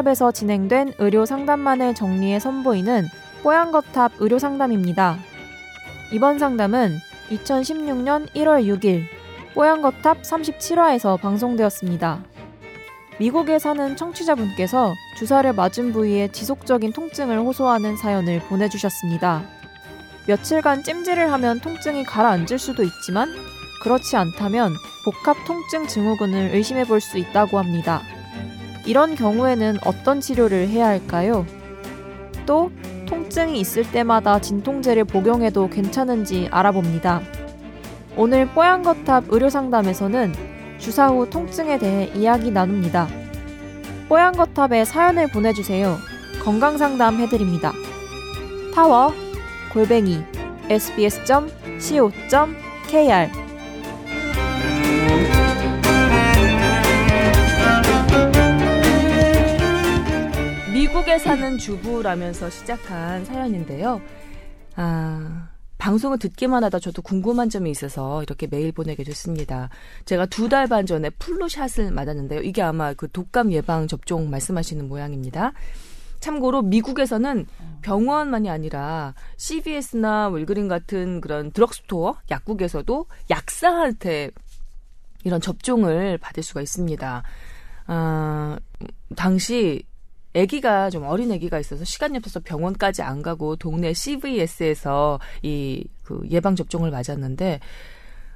뽀얀거탑에서 진행된 의료 상담만을 정리해 선보이는 뽀얀거탑 의료 상담입니다. 이번 상담은 2016년 1월 6일 뽀얀거탑 37화에서 방송되었습니다. 미국에 사는 청취자분께서 주사를 맞은 부위에 지속적인 통증을 호소하는 사연을 보내주셨습니다. 며칠간 찜질을 하면 통증이 가라앉을 수도 있지만 그렇지 않다면 복합 통증 증후군을 의심해 볼 수 있다고 합니다. 이런 경우에는 어떤 치료를 해야 할까요? 또 통증이 있을 때마다 진통제를 복용해도 괜찮은지 알아봅니다. 오늘 뽀얀거탑 의료상담에서는 주사 후 통증에 대해 이야기 나눕니다. 뽀얀거탑에 사연을 보내주세요. 건강상담 해드립니다. 타워 골뱅이 sbs.co.kr 미국에 사는 주부라면서 시작한 사연인데요. 아, 방송을 듣기만 하다 저도 궁금한 점이 있어서 이렇게 메일 보내게 됐습니다. 제가 두 달 반 전에 플루샷을 맞았는데요. 이게 아마 그 독감 예방 접종 말씀하시는 모양입니다. 참고로 미국에서는 병원만이 아니라 CVS나 월그린 같은 그런 드럭스토어 약국에서도 약사한테 이런 접종을 받을 수가 있습니다. 아, 당시 아기가 좀 어린 아기가 있어서 시간이 없어서 병원까지 안 가고 동네 CVS에서 이 그 예방 접종을 맞았는데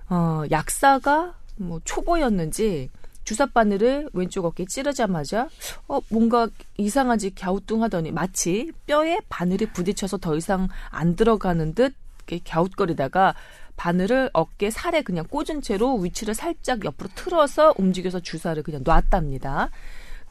어 약사가 뭐 초보였는지 주사 바늘을 왼쪽 어깨에 찌르자마자 어 뭔가 이상한지 갸우뚱하더니 마치 뼈에 바늘이 부딪혀서 더 이상 안 들어가는 듯 갸웃거리다가 바늘을 어깨 살에 그냥 꽂은 채로 위치를 살짝 옆으로 틀어서 움직여서 주사를 그냥 놨답니다.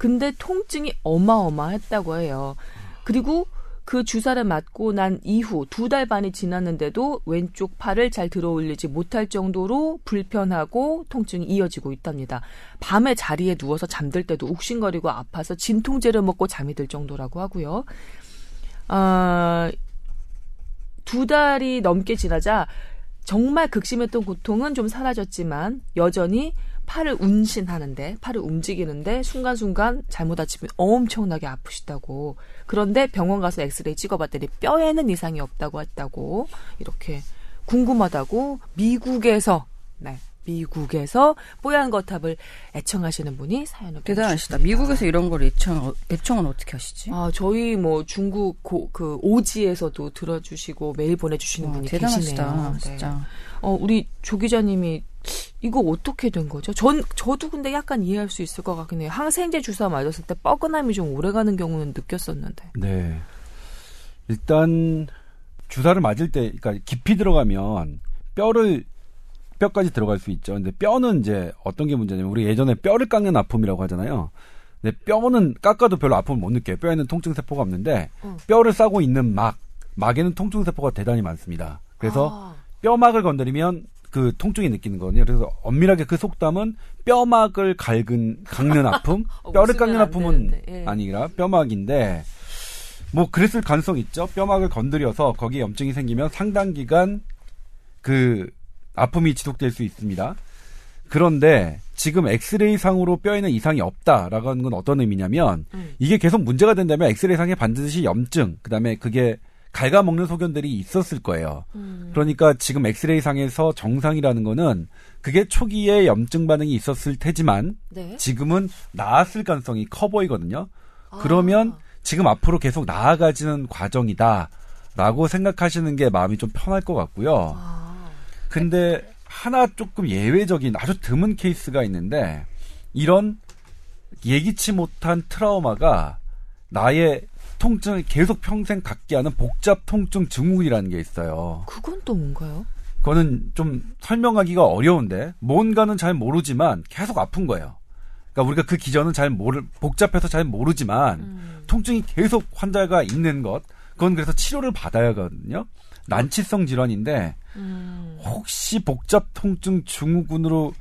근데 통증이 어마어마했다고 해요. 그리고 그 주사를 맞고 난 이후 두 달 반이 지났는데도 왼쪽 팔을 잘 들어 올리지 못할 정도로 불편하고 통증이 이어지고 있답니다. 밤에 자리에 누워서 잠들 때도 욱신거리고 아파서 진통제를 먹고 잠이 들 정도라고 하고요. 아, 두 달이 넘게 지나자 정말 극심했던 고통은 좀 사라졌지만 여전히 팔을 운신하는데 팔을 움직이는데 순간순간 잘못 다치면 엄청나게 아프시다고 그런데 병원 가서 엑스레이 찍어봤더니 뼈에는 이상이 없다고 했다고 이렇게 궁금하다고 미국에서 네 미국에서 뽀얀 거탑을 애청하시는 분이 사연을 대단하시다. 미국에서 이런 걸 애청 애청은 어떻게 하시지? 아 저희 뭐 중국 고, 그 오지에서도 들어주시고 메일 보내주시는 와, 분이 대단하시다, 계시네요. 진짜. 어 우리 조 기자님이 이거 어떻게 된 거죠? 전 저도 근데 약간 이해할 수 있을 것 같긴 해요. 항생제 주사 맞았을 때 뻐근함이 좀 오래가는 경우는 느꼈었는데. 네. 일단 주사를 맞을 때, 그러니까 깊이 들어가면 뼈를 뼈까지 들어갈 수 있죠. 근데 뼈는 이제 어떤 게 문제냐면 우리 예전에 뼈를 깎는 아픔이라고 하잖아요. 근데 뼈는 깎아도 별로 아픔을 못 느껴요. 뼈에는 통증 세포가 없는데 어. 뼈를 싸고 있는 막 막에는 통증 세포가 대단히 많습니다. 그래서 아, 뼈막을 건드리면 그 통증이 느끼는 거거든요. 그래서 엄밀하게 그 속담은 뼈막을 갈근 깎는 아픔, 어, 뼈를 깎는 안 아픔은 예. 아니라 뼈막인데 뭐 그랬을 가능성 이 있죠. 뼈막을 건드려서 거기에 염증이 생기면 상당 기간 그 아픔이 지속될 수 있습니다. 그런데 지금 엑스레이 상으로 뼈에는 이상이 없다라고 하는 건 어떤 의미냐면 음. 이게 계속 문제가 된다면 엑스레이 상에 반드시 염증, 그다음에 그게 갉아먹는 소견들이 있었을 거예요. 음. 그러니까 지금 엑스레이 상에서 정상이라는 거는 그게 초기에 염증 반응이 있었을 테지만 네. 지금은 나았을 가능성이 커 보이거든요. 아. 그러면 지금 앞으로 계속 나아가지는 과정이다라고 생각하시는 게 마음이 좀 편할 것 같고요. 아. 근데 하나 조금 예외적인 아주 드문 케이스가 있는데 이런 예기치 못한 트라우마가 나의 통증을 계속 평생 갖게 하는 복잡 통증 증후군이라는 게 있어요. 그건 또 뭔가요? 그거는 좀 설명하기가 어려운데 뭔가는 잘 모르지만 계속 아픈 거예요. 그러니까 우리가 그 기전은 잘 모르 복잡해서 잘 모르지만 음. 통증이 계속 환자가 있는 것 그건 그래서 치료를 받아야 하거든요. 난치성 질환인데 음. 혹시 복잡 통증 증후군으로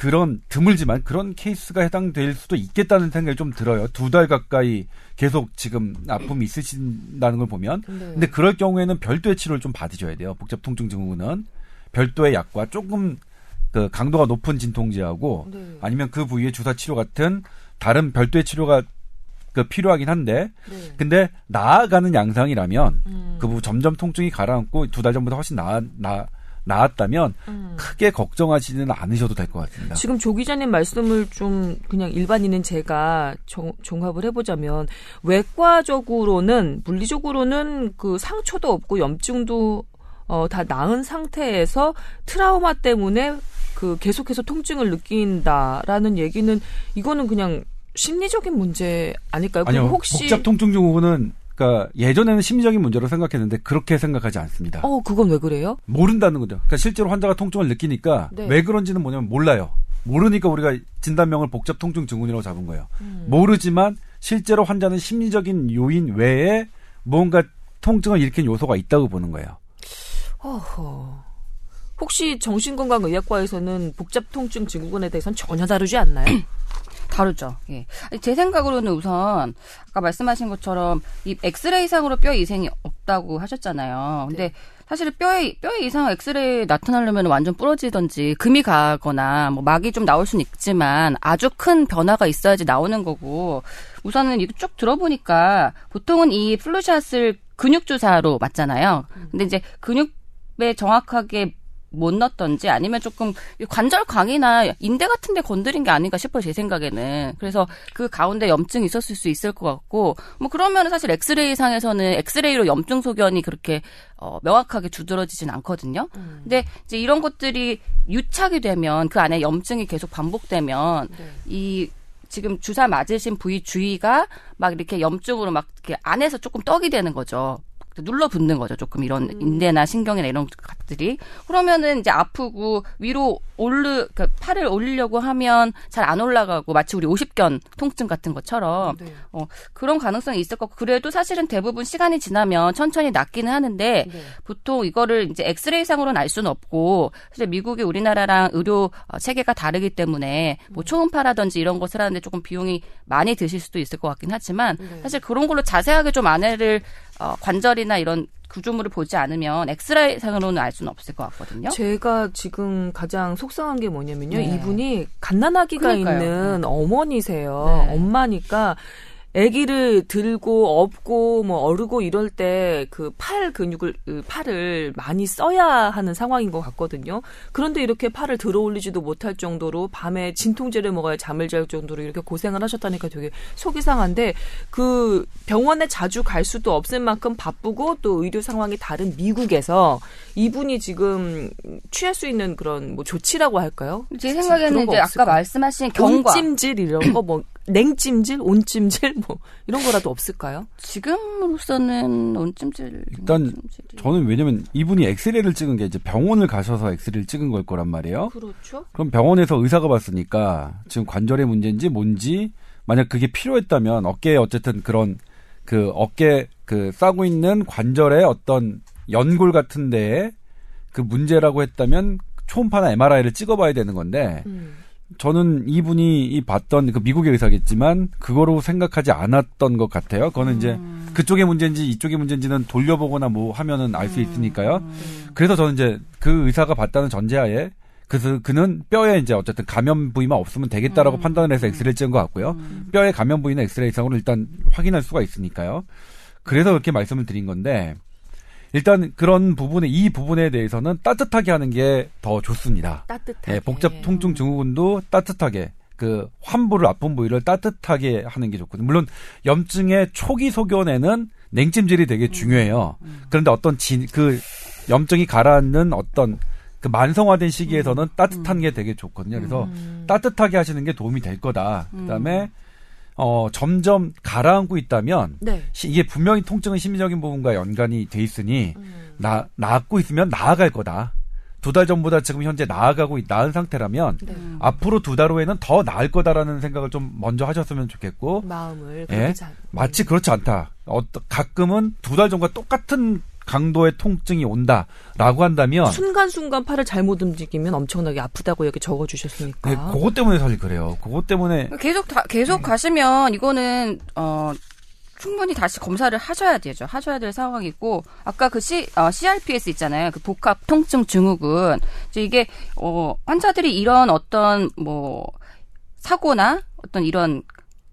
그런 드물지만 그런 케이스가 해당될 수도 있겠다는 생각이 좀 들어요. 두 달 가까이 계속 지금 아픔이 있으신다는 걸 보면. 네. 근데 그럴 경우에는 별도의 치료를 좀 받으셔야 돼요. 복잡 통증 증후군은 별도의 약과 조금 그 강도가 높은 진통제하고 네. 아니면 그 부위의 주사 치료 같은 다른 별도의 치료가 그 필요하긴 한데 네. 근데 나아가는 양상이라면 음. 그 점점 통증이 가라앉고 두 달 전보다 훨씬 나아, 나, 나았다면 음. 크게 걱정하지는 않으셔도 될 것 같습니다. 지금 조 기자님 말씀을 좀 그냥 일반인은 제가 종, 종합을 해보자면 외과적으로는 물리적으로는 그 상처도 없고 염증도 어, 다 나은 상태에서 트라우마 때문에 그 계속해서 통증을 느낀다라는 얘기는 이거는 그냥 심리적인 문제 아닐까요? 아니요. 혹시 복잡 통증 증후군은 그러니까 예전에는 심리적인 문제로 생각했는데 그렇게 생각하지 않습니다. 어 그건 왜 그래요? 모른다는 거죠. 그러니까 실제로 환자가 통증을 느끼니까 네. 왜 그런지는 뭐냐면 몰라요. 모르니까 우리가 진단명을 복잡 통증 증후군이라고 잡은 거예요. 음. 모르지만 실제로 환자는 심리적인 요인 외에 뭔가 통증을 일으킨 요소가 있다고 보는 거예요. 어허. 혹시 정신건강의학과에서는 복잡 통증 증후군에 대해서는 전혀 다루지 않나요? 다르죠. 예. 제 생각으로는 우선 아까 말씀하신 것처럼 이 엑스레이 상으로 뼈 이상이 없다고 하셨잖아요. 근데 네. 사실 뼈에 뼈에 이상 엑스레이 나타나려면 완전 부러지든지 금이 가거나 뭐 막이 좀 나올 수는 있지만 아주 큰 변화가 있어야지 나오는 거고 우선은 이거 쭉 들어보니까 보통은 이 flu shot을 근육 주사로 맞잖아요. 근데 이제 근육 에 정확하게 못 넣었던지 아니면 조금 관절 강이나 인대 같은 데 건드린 게 아닌가 싶어요, 제 생각에는. 그래서 그 가운데 염증이 있었을 수 있을 것 같고, 뭐 그러면 사실 엑스레이 상에서는 엑스레이로 염증 소견이 그렇게 어, 명확하게 두드러지진 않거든요. 근데 이제 이런 것들이 유착이 되면 그 안에 염증이 계속 반복되면 이 지금 주사 맞으신 부위 주위가 막 이렇게 염증으로 막 이렇게 안에서 조금 떡이 되는 거죠. 눌러 붙는 거죠. 조금 이런 인대나 신경이나 이런 것들이. 그러면은 이제 아프고 위로 올르, 그러니까 팔을 올리려고 하면 잘 안 올라가고 마치 우리 오십견 통증 같은 것처럼 네. 어, 그런 가능성이 있을 거고 그래도 사실은 대부분 시간이 지나면 천천히 낫기는 하는데 네. 보통 이거를 이제 엑스레이 상으로는 알 수는 없고 사실 미국이 우리나라랑 의료 어, 체계가 다르기 때문에 뭐 초음파라든지 이런 것을 하는데 조금 비용이 많이 드실 수도 있을 것 같긴 하지만 네. 사실 그런 걸로 자세하게 좀 안에를 어, 관절이나 이런 구조물을 보지 않으면 엑스레이 상으로는 알 수는 없을 것 같거든요. 제가 지금 가장 속상한 게 뭐냐면요. 네. 이분이 갓난아기가 그러니까요. 있는 어머니세요. 네. 엄마니까 아기를 들고 업고 뭐 어르고 이럴 때 그 팔 근육을 그 팔을 많이 써야 하는 상황인 것 같거든요. 그런데 이렇게 팔을 들어 올리지도 못할 정도로 밤에 진통제를 먹어야 잠을 잘 정도로 이렇게 고생을 하셨다니까 되게 속이 상한데 그 병원에 자주 갈 수도 없을 만큼 바쁘고 또 의료 상황이 다른 미국에서 이분이 지금 취할 수 있는 그런 뭐 조치라고 할까요? 제 생각에는 거 이제 아까? 말씀하신 경과 온찜질 이런 거뭐 냉찜질, 온찜질 뭐 이런 거라도 없을까요? 지금으로서는 온찜질 일단 온찜질이- 저는 왜냐면 이분이 엑스레이를 찍은 게 이제 병원을 가셔서 엑스레이를 찍은 걸 거란 말이에요. 그렇죠. 그럼 병원에서 의사가 봤으니까 지금 관절의 문제인지 뭔지 만약 그게 필요했다면 어깨에 어쨌든 그런 그 어깨 그 싸고 있는 관절의 어떤 연골 같은 데에 그 문제라고 했다면 초음파나 MRI를 찍어봐야 되는 건데 음. 저는 이분이 이 봤던 그 미국의 의사겠지만 그거로 생각하지 않았던 것 같아요. 그거는 이제 그쪽의 문제인지 이쪽의 문제인지는 돌려보거나 뭐 하면은 알 수 있으니까요. 그래서 저는 이제 그 의사가 봤다는 전제하에 그래서 그는 뼈에 이제 어쨌든 감염 부위만 없으면 되겠다라고 판단을 해서 엑스레이 찍은 것 같고요. 뼈에 감염 부위는 엑스레이 상으로 일단 확인할 수가 있으니까요. 그래서 그렇게 말씀을 드린 건데 일단 그런 부분에 이 부분에 대해서는 따뜻하게 하는 게 더 좋습니다. 따뜻하게. 예, 복잡 통증 증후군도 따뜻하게 그 환부를 아픈 부위를 따뜻하게 하는 게 좋거든요. 물론 염증의 초기 소견에는 냉찜질이 되게 중요해요. 그런데 어떤 진, 그 염증이 가라앉는 어떤 그 만성화된 시기에서는 따뜻한 게 되게 좋거든요. 그래서 음. 따뜻하게 하시는 게 도움이 될 거다. 그다음에 어 점점 가라앉고 있다면 네. 시- 이게 분명히 통증은 심리적인 부분과 연관이 돼 있으니 음. 나 나았고 있으면 나아갈 거다. 두 달 전보다 지금 현재 나아가고 있- 나은 상태라면 네. 앞으로 두 달 후에는 더 나을 거다라는 생각을 좀 먼저 하셨으면 좋겠고 마음을 예? 그렇게 잘- 마치 그렇지 않다. 어떤 가끔은 두 달 전과 똑같은 강도의 통증이 온다라고 한다면 순간순간 팔을 잘못 움직이면 엄청나게 아프다고 여기 적어 주셨으니까. 네, 그것 때문에 사실 그래요. 그것 때문에 계속 다, 계속 가시면 이거는 어 충분히 다시 검사를 하셔야 되죠. 하셔야 될 상황이고 아까 그 C, 어, CRPS 있잖아요. 그 복합 통증 증후군. 이제 이게 어 환자들이 이런 어떤 뭐 사고나 어떤 이런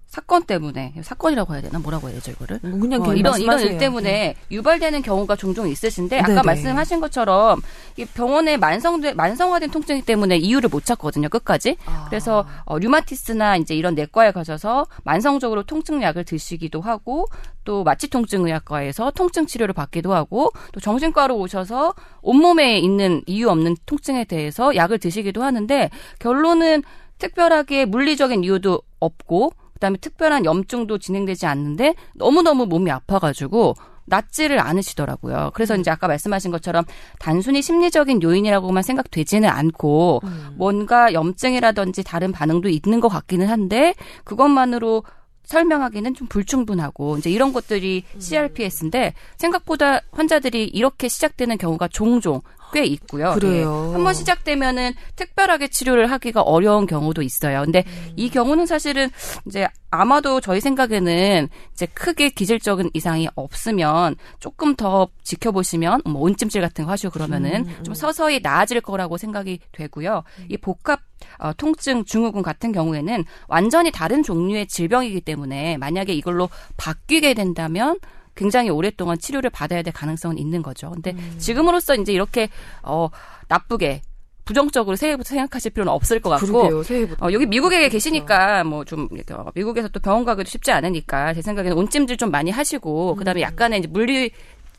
사건 때문에 사건이라고 해야 되나 뭐라고 해야 되죠 이거를 뭐 그냥 어, 이런 이런 말씀하세요. 일 때문에 유발되는 경우가 종종 있으신데 아까 네네. 말씀하신 것처럼 이 병원에 만성돼 만성화된 통증 때문에 이유를 못 찾거든요 끝까지 아. 그래서 어, 류마티스나 이제 이런 내과에 가셔서 만성적으로 통증약을 드시기도 하고 또 마취통증의학과에서 통증 치료를 받기도 하고 또 정신과로 오셔서 온몸에 있는 이유 없는 통증에 대해서 약을 드시기도 하는데 결론은 특별하게 물리적인 이유도 없고 그다음에 특별한 염증도 진행되지 않는데 너무너무 몸이 아파가지고 낫지를 않으시더라고요. 그래서 이제 아까 말씀하신 것처럼 단순히 심리적인 요인이라고만 생각되지는 않고 뭔가 염증이라든지 다른 반응도 있는 것 같기는 한데 그것만으로 설명하기는 좀 불충분하고 이제 이런 것들이 CRPS인데 생각보다 환자들이 이렇게 시작되는 경우가 종종 꽤 있고요. 그래요. 예. 한번 시작되면은 특별하게 치료를 하기가 어려운 경우도 있어요. 근데 음. 이 경우는 사실은 이제 아마도 저희 생각에는 이제 크게 기질적인 이상이 없으면 조금 더 지켜보시면 뭐 온찜질 같은 거 하시고 그러면은 음, 좀 서서히 나아질 거라고 생각이 되고요. 이 복합 어, 통증 증후군 같은 경우에는 완전히 다른 종류의 질병이기 때문에 만약에 이걸로 바뀌게 된다면 굉장히 오랫동안 치료를 받아야 될 가능성은 있는 거죠. 근데 음. 지금으로서 이제 이렇게 어 나쁘게 부정적으로 새해부터 생각하실 필요는 없을 것 같고 그러게요. 새해부터. 어, 여기 미국에 계시니까 뭐 좀 미국에서 또 병원 가기도 쉽지 않으니까 제 생각에는 온찜질 좀 많이 하시고 그다음에 약간의 이제 물리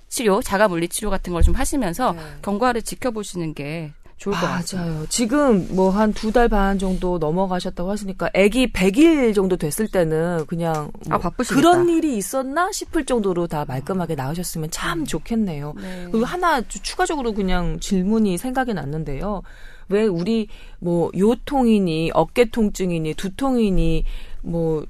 치료, 자가 물리 치료 같은 걸 좀 하시면서 네. 경과를 지켜보시는 게 좋을 것 같아요. 맞아요. 지금 뭐 한 두 달 반 정도 넘어가셨다고 하시니까 아기 100일 정도 됐을 때는 그냥 뭐 아, 바쁘시겠다. 그런 일이 있었나 싶을 정도로 다 말끔하게 나으셨으면 참 좋겠네요. 네. 그리고 하나 주- 추가적으로 그냥 질문이 생각이 났는데요. 왜 우리 뭐 요통이니 어깨 통증이니 두통이니 뭐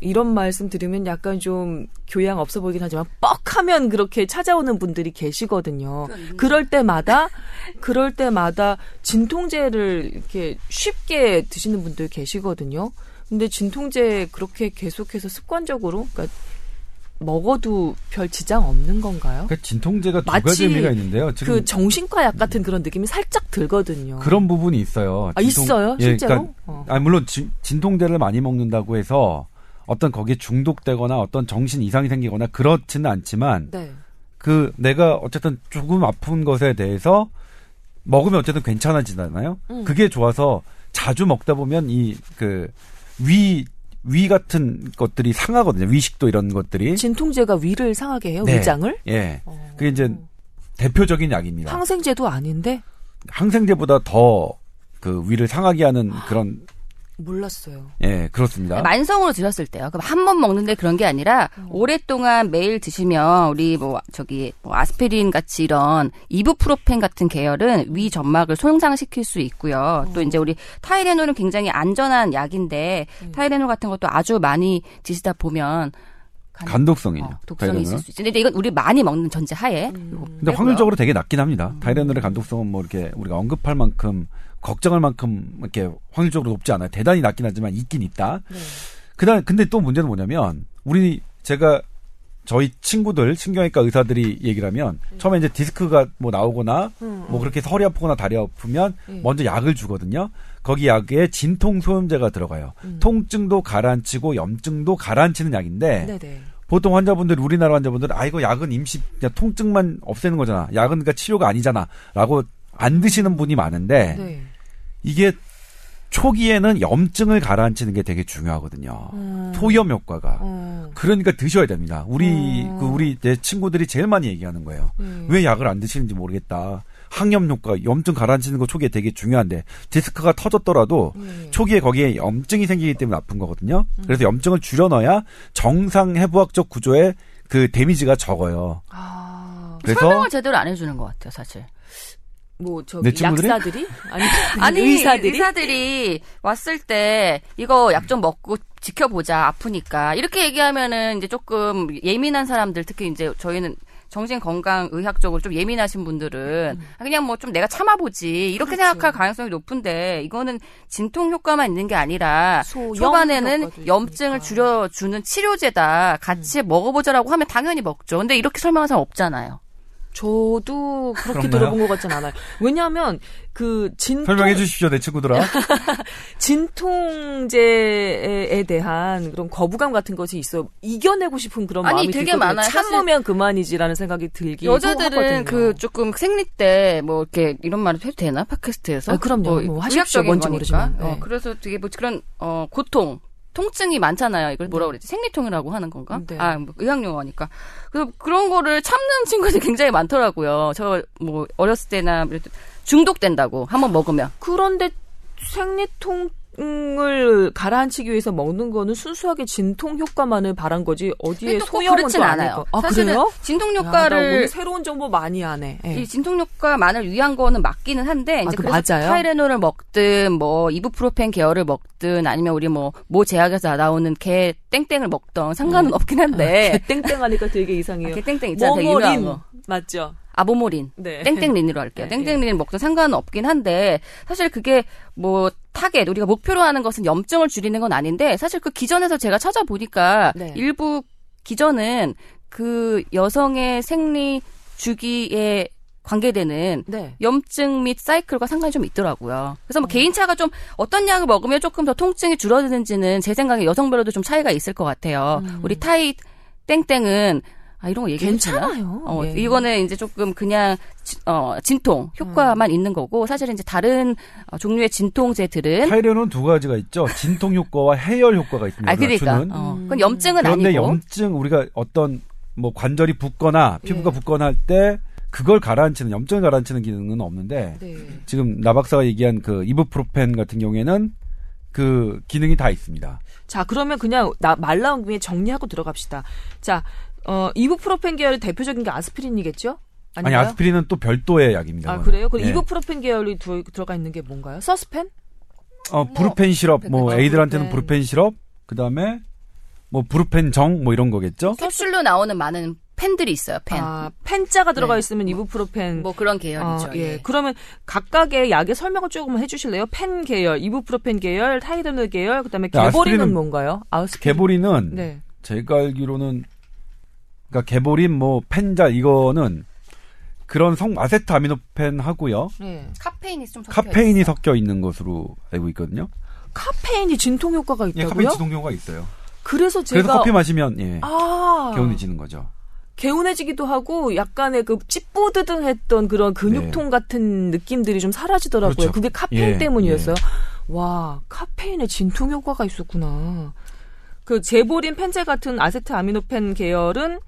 이런 말씀 들으면 약간 좀 교양 없어 보이긴 하지만 뻑하면 그렇게 찾아오는 분들이 계시거든요. 그럴 때마다 그럴 때마다 진통제를 이렇게 쉽게 드시는 분들 계시거든요. 근데 진통제 그렇게 계속해서 습관적으로 그러니까 먹어도 별 지장 없는 건가요? 그 진통제가 두 가지 의미가 있는데요. 지금 그 정신과 약 같은 그런 느낌이 살짝 들거든요. 그런 부분이 있어요. 아, 있어요? 예, 실제로? 그러니까, 어. 아, 물론 진, 진통제를 많이 먹는다고 해서 어떤 거기에 중독되거나 어떤 정신 이상이 생기거나 그렇지는 않지만 네. 그 내가 어쨌든 조금 아픈 것에 대해서 먹으면 어쨌든 괜찮아지잖아요. 음. 그게 좋아서 자주 먹다 보면 이 그 위 위 같은 것들이 상하거든요. 위식도 이런 것들이. 진통제가 위를 상하게 해요? 네. 위장을? 예. 어. 그게 이제 대표적인 약입니다. 항생제도 아닌데 항생제보다 더 그 위를 상하게 하는 그런 몰랐어요. 예 그렇습니다. 만성으로 드셨을 때요. 그럼 한 번 먹는데 그런 게 아니라 오랫동안 매일 드시면 우리 뭐 저기 뭐 아스피린 같이 이런 이부프로펜 같은 계열은 위 점막을 손상시킬 수 있고요. 또 이제 우리 타이레놀은 굉장히 안전한 약인데 타이레놀 같은 것도 아주 많이 드시다 보면 간- 간독성이요. 어, 독성이 있을 타이레놀은. 수 있죠. 근데 이건 우리 많이 먹는 전제 하에 근데 확률적으로 되게 낮긴 합니다. 타이레놀의 간독성은 뭐 이렇게 우리가 언급할 만큼 걱정할 만큼 이렇게 확률적으로 높지 않아요. 대단히 낮긴 하지만 있긴 있다. 그다음 근데 또 문제는 뭐냐면 우리 제가 저희 친구들 신경외과 의사들이 얘기를 하면 처음에 이제 디스크가 뭐 나오거나 뭐 그렇게 해서 허리 아프거나 다리 아프면 먼저 약을 주거든요. 거기 약에 진통 소염제가 들어가요. 통증도 가라앉히고 염증도 가라앉히는 약인데 네네. 보통 환자분들 우리나라 환자분들 아 이거 약은 임시 그냥 통증만 없애는 거잖아. 약은 그러니까 치료가 아니잖아라고 안 드시는 분이 많은데 네. 이게 초기에는 염증을 가라앉히는 게 되게 중요하거든요. 음. 소염 효과가. 어. 그러니까 드셔야 됩니다. 우리 어. 그 우리 내 친구들이 제일 많이 얘기하는 거예요. 음. 왜 약을 안 드시는지 모르겠다. 항염 효과, 염증 가라앉히는 거 초기에 되게 중요한데 디스크가 터졌더라도 네. 초기에 거기에 염증이 생기기 때문에 아픈 거거든요. 그래서 염증을 줄여 넣어야 정상 해부학적 구조에 그 데미지가 적어요. 아. 그래서 설명을 제대로 안 해주는 것 같아요, 사실. 뭐 저기 내 친구들이? 약사들이 아니 아니 의사들이 의사들이 왔을 때 이거 약 좀 먹고 지켜보자 아프니까 이렇게 얘기하면은 이제 조금 예민한 사람들 특히 이제 저희는 정신 건강 의학적으로 좀 예민하신 분들은 아, 그냥 뭐 좀 내가 참아보지 이렇게 그렇죠. 생각할 가능성이 높은데 이거는 진통 효과만 있는 게 아니라 초반에는 염증을 있으니까. 줄여주는 치료제다 같이 먹어보자라고 하면 당연히 먹죠. 근데 이렇게 설명하는 사람 없잖아요. 저도 그렇게 그렇나요? 들어본 것 같진 않아요. 왜냐하면 그 진통 설명해 주십시오, 내 친구들아. 진통제에 대한 그런 거부감 같은 것이 있어 이겨내고 싶은 그런 아니, 마음이 되게. 많아요. 참으면 그만이지라는 생각이 들기 여자들은 그 조금 생리 때 뭐 이렇게 이런 말을 해도 되나 팟캐스트에서? 아, 그럼요. 뭐 하십시오. 의학적인 뭔지. 모르지만. 어, 네. 그래서 되게 뭐 그런 어 고통. 통증이 많잖아요. 이걸 뭐라 그랬지? 생리통이라고 하는 건가? 네. 아, 뭐 의학 용어니까. 그래서 그런 거를 참는 친구들이 굉장히 많더라고요. 저 뭐 어렸을 때나 중독된다고 한번 먹으면. 그런데 생리통 을 가라앉히기 위해서 먹는 거는 순수하게 진통 효과만을 바란 거지 어디에 소염은 그렇진 또 않아요. 아 사실은 그래요? 진통 야, 나 효과를 오늘 새로운 정보 많이 하네. 예. 이 진통 효과만을 위한 거는 맞기는 한데 이제 그 그래서 맞아요? 타이레놀을 먹든 뭐 이부프로펜 계열을 먹든 아니면 우리 뭐모 제약에서 나오는 개 땡땡을 먹던 상관은 없긴 한데 땡땡 하니까 되게 이상해요. 아, 개 땡땡 있잖아 되게 유명한 모모린 거 맞죠? 아보모린 네. 땡땡린으로 할게요. 네, 땡땡린 먹든 상관은 없긴 한데 사실 그게 뭐 타겟 우리가 목표로 하는 것은 염증을 줄이는 건 아닌데 사실 그 기전에서 제가 찾아보니까 네. 일부 기전은 그 여성의 생리 주기에 관계되는 네. 염증 및 사이클과 상관이 좀 있더라고요. 그래서 어. 뭐 개인차가 좀 어떤 약을 먹으면 조금 더 통증이 줄어드는지는 제 생각에 여성별로도 좀 차이가 있을 것 같아요. 우리 타이 땡땡은 아 이런 거? 음. 괜찮아요. 어, 예. 이거는 이제 조금 그냥 지- 어, 진통 효과만 있는 거고 사실은 이제 다른 어, 종류의 진통제들은 타이레놀은 두 가지가 있죠. 진통 효과와 해열 효과가 있습니다. 아 그러니까 주는. 어, 그건 염증은 그런데 아니고 염증 우리가 어떤 뭐 관절이 붓거나 피부가 예. 붓거나 할 때 그걸 가라앉히는 염증을 가라앉히는 기능은 없는데 네. 지금 나 박사가 얘기한 그 이부프로펜 같은 경우에는 그 기능이 다 있습니다. 자, 그러면 그냥 나, 말 나온 김에 정리하고 들어갑시다. 자, 어, 이부프로펜 계열의 대표적인 게 아스피린이겠죠? 아니 아닌가요? 아스피린은 또 별도의 약입니다. 아. 그래요? 그럼 예. 이부프로펜 계열이 두, 들어가 있는 게 뭔가요? 서스펜? 어 브루펜 시럽 뭐 아, 에이들한테는 브루펜. 브루펜 시럽 그 다음에 뭐 브루펜 정 뭐 이런 거겠죠? 캡슐로 나오는 많은 펜들이 있어요. 펜. 아, 펜자가 들어가 네. 있으면 이부프로펜. 뭐 그런 계열이죠. 아, 예. 예. 그러면 각각의 약의 설명을 조금 해주실래요? 펜 계열, 이부프로펜 계열, 타이레놀 계열, 그다음에 네, 개보린은 아스피린은- 뭔가요? 아스피린. 개보린은 네. 제가 알기로는 그러니까 개보린 뭐 펜자 이거는 그런 성 아세트 아미노펜 하고요. 네. 카페인이 좀 섞여 카페인이 있어. 섞여 있는 것으로 알고 있거든요. 카페인이 진통 효과가 예, 있다고요? 카페인 지동효가 있어요. 그래서 제가 그래서 커피 마시면 예, 아 개운해지는 거죠. 개운해지기도 하고 약간의 그 찌뿌드등했던 그런 근육통 같은 느낌들이 좀 사라지더라고요. 네. 그렇죠. 그게 카페인 예, 때문이었어요. 와 카페인에 진통 효과가 있었구나. 그 제보린 펜제 같은 아세트 아미노펜 계열은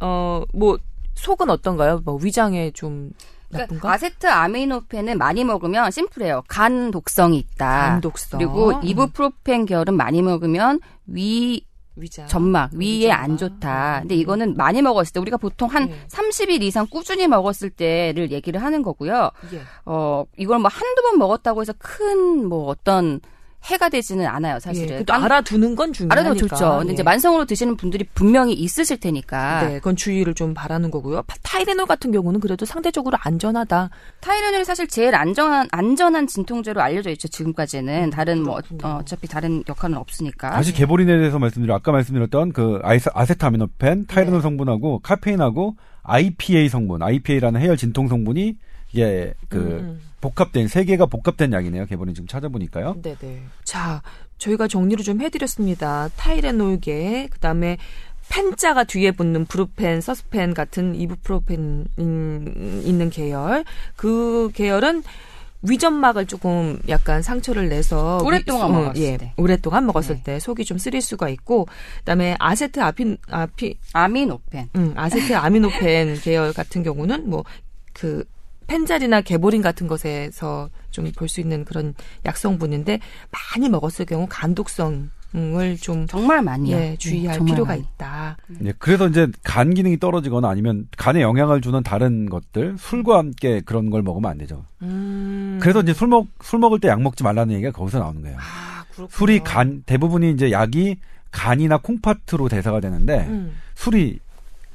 어 뭐 속은 어떤가요? 뭐 위장에 좀 그러니까? 아세트 아미노펜은 많이 먹으면 심플해요. 간 독성이 있다. 간 독성. 그리고 음. 이부프로펜 계열은 많이 먹으면 위 위장 점막 위에 위점막. 안 좋다. 근데 이거는 많이 먹었을 때 우리가 보통 한 예. 30일 이상 꾸준히 먹었을 때를 얘기를 하는 거고요. 예. 어 이걸 뭐 한두 번 먹었다고 해서 큰 뭐 어떤 해가 되지는 않아요, 예. 사실은. 그래도 알아두는 건 중요하니까. 알아도 좋죠. 근데 예. 이제 만성으로 드시는 분들이 분명히 있으실 테니까. 네, 그건 주의를 좀 바라는 거고요. 파- 타이레놀 같은 경우는 그래도 상대적으로 안전하다. 타이레놀이 사실 제일 안전한 안전한 진통제로 알려져 있죠. 지금까지는 다른 뭐 그렇군요. 어, 어차피 다른 역할은 없으니까. 다시 개보린에 대해서 말씀드려 아까 말씀드렸던 그 아이스, 아세트아미노펜, 타이레놀 성분하고 카페인하고 IPA 성분, IPA라는 해열 진통 성분이 이게 그 음. 복합된 세 개가 복합된 약이네요. 개보린 지금 찾아보니까요. 네네. 자, 저희가 정리를 좀 해드렸습니다. 타이레놀계, 그 다음에 펜자가 뒤에 붙는 브루펜, 서스펜 같은 이부프로펜 음, 있는 계열. 그 계열은 위점막을 조금 약간 상처를 내서 오랫동안 위- 어, 먹었을 예, 때. 오랫동안 먹었을 네. 때 속이 좀 쓰릴 수가 있고 그다음에 아세트 아핀 아피 아미노펜. 음, 아세트 아미노펜 계열 같은 경우는 뭐그 펜자리나 개보린 같은 것에서 좀 볼 수 있는 그런 약성분인데 많이 먹었을 경우 간독성 을 좀 정말 많이요. 예, 주의할 네, 정말 필요가 많이. 있다. 예, 그래서 이제 간 기능이 떨어지거나 아니면 간에 영향을 주는 다른 것들, 술과 함께 그런 걸 먹으면 안 되죠. 음. 그래서 이제 술 먹, 술 먹을 때 약 먹지 말라는 얘기가 거기서 나오는 거예요. 아, 그렇군요. 술이 간, 대부분이 이제 약이 간이나 콩팥으로 대사가 되는데, 음. 술이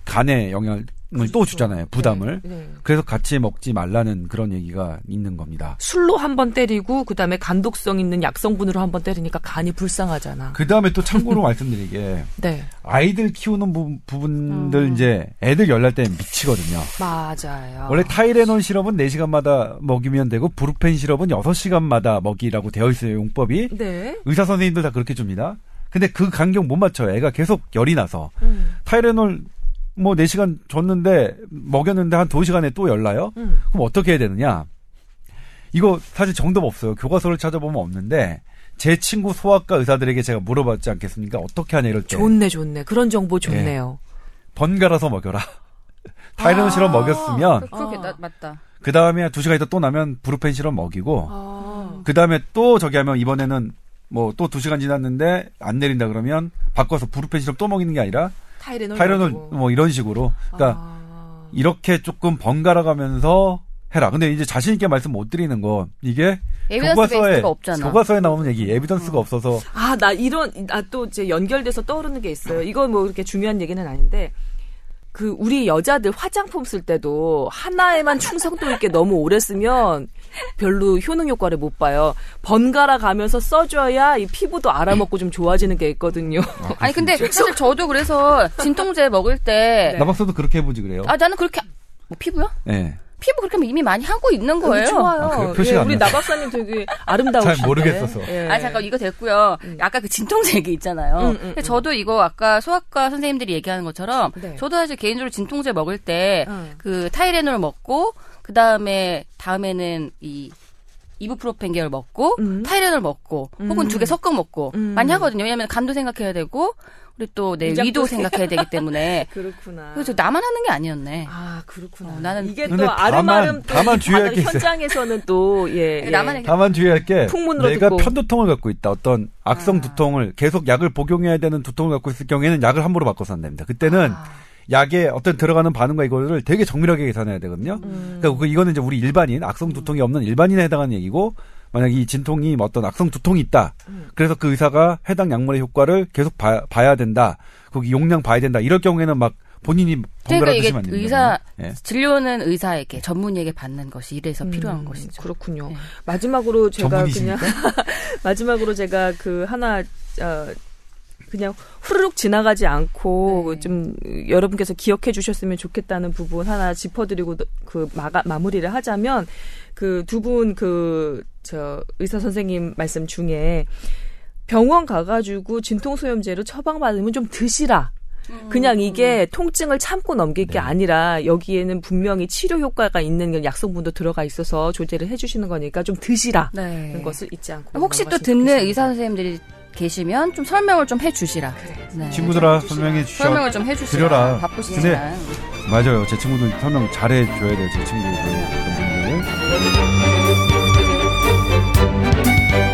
간에 영향을 또 주잖아요. 부담을. 네, 네. 그래서 같이 먹지 말라는 그런 얘기가 있는 겁니다. 술로 한 번 때리고 그다음에 간독성 있는 약성분으로 한 번 때리니까 간이 불쌍하잖아. 그 다음에 또 참고로 말씀드리게 네. 아이들 키우는 부, 부분들 이제 애들 열날 때 미치거든요. 맞아요. 원래 타이레놀 시럽은 4시간마다 먹이면 되고 브루펜 시럽은 6시간마다 먹이라고 되어 있어요. 용법이. 네. 의사 선생님들 다 그렇게 줍니다. 근데 그 간격 못 맞춰요. 애가 계속 열이 나서. 음. 타이레놀 뭐 4시간 줬는데 먹였는데 한 2시간에 또 열나요? 음. 그럼 어떻게 해야 되느냐? 이거 사실 정답 없어요. 교과서를 찾아보면 없는데 제 친구 소아과 의사들에게 제가 물어봤지 않겠습니까? 어떻게 하냐 이럴 때 좋네, 좋네. 그런 정보 좋네요. 번갈아서 먹여라. 타이레놀 시럽 먹였으면 그렇게 아. 나- 맞다. 그 다음에 두 시간 있다 또 나면 브루펜 시럽 먹이고 아. 그 다음에 또 저기 하면 이번에는 뭐 또 두 시간 지났는데 안 내린다 그러면 바꿔서 브루펜 시럽 또 먹이는 게 아니라 타이레놀. 타이레놀. 뭐 이런 식으로 그러니까 아. 이렇게 조금 번갈아 가면서 해라. 근데 이제 자신 있게 말씀 못 드리는 건 이게 에비던스 교과서에. 교과서에 나오는 얘기 에비던스가 없어서 아, 나 이런, 아, 또 이제 연결돼서 떠오르는 게 있어요. 이건 뭐 그렇게 중요한 얘기는 아닌데, 그, 우리 여자들 화장품 쓸 때도 하나에만 충성도 있게 너무 오래 쓰면 별로 효능 효과를 못 봐요. 번갈아 가면서 써줘야 이 피부도 알아먹고 좀 좋아지는 게 있거든요. 아 니 근데 사실 저도 그래서 진통제 먹을 때 나박사도 그렇게 해보지 그래요. 아 나는 그렇게 뭐 피부요? 예. 피부 그렇게 하면 이미 많이 하고 있는 거예요. 좋아요. 아, 예, 안 우리 나요. 나박사님 되게 아름다우신데. 잘 모르겠어서. 예. 아 잠깐 이거 됐고요. 아까 그 진통제 얘기 있잖아요. 음, 음, 근데 음. 저도 이거 아까 소아과 선생님들이 얘기하는 것처럼 네. 저도 사실 개인적으로 진통제 먹을 때 음. 그 타이레놀 먹고 그 다음에 다음에는 이 이부프로펜 계열 먹고 음. 타이레놀 먹고 혹은 음. 두개 섞어 먹고 음. 많이 하거든요. 왜냐하면 간도 생각해야 되고 우리 또내 위도 생각- 생각해야 되기 때문에 그렇구나. 그래서 나만 하는 게 아니었네. 아, 그렇구나. 어, 나는 이게 또 아름아름 다만- 다만 또 주의할 바다 게 있어요. 현장에서는 또 예. 예. 나만의 다만 주의할 게 풍문으로 내가 듣고. 편두통을 갖고 있다. 어떤 악성 아. 두통을 계속 약을 복용해야 되는 두통을 갖고 있을 경우에는 약을 함부로 바꿔서 안 됩니다. 그때는 아. 약에 어떤 들어가는 반응과 이거를 되게 정밀하게 계산해야 되거든요. 음. 그러니까 그 이거는 이제 우리 일반인 악성 두통이 없는 일반인에 해당하는 얘기고 만약 이 진통이 뭐 어떤 악성 두통이 있다. 음. 그래서 그 의사가 해당 약물의 효과를 계속 봐, 야 된다. 거기 용량 봐야 된다. 이럴 경우에는 막 본인이 그러니까 번갈아 이게 드시면 안 됩니다. 의사 예. 진료는 의사에게 전문의에게 받는 것이 이래서 필요한 음, 것이죠. 그렇군요. 네. 마지막으로 제가 전문이십니까? 그냥 마지막으로 제가 그 하나 어, 그냥 후루룩 지나가지 않고 네. 좀 여러분께서 기억해 주셨으면 좋겠다는 부분 하나 짚어드리고 그 마가, 마무리를 하자면 그 두 분그 저 의사 선생님 말씀 중에 병원 가가지고 진통소염제를 처방받으면 좀 드시라. 그냥 이게 통증을 참고 넘길 게 네. 아니라 여기에는 분명히 치료 효과가 있는 약성분도 들어가 있어서 조제를 해주시는 거니까 좀 드시라. 네. 는 것을 잊지 않고 혹시 또 듣는 좋겠습니다. 의사 선생님들이 계시면 좀 설명을 좀 해주시라. 네. 친구들아 설명해 주셔. 설명을 좀 해주시라. 드려라. 바쁘시지만. 맞아요. 제 친구들 설명 잘해 줘야 돼요. 제 친구들. Thank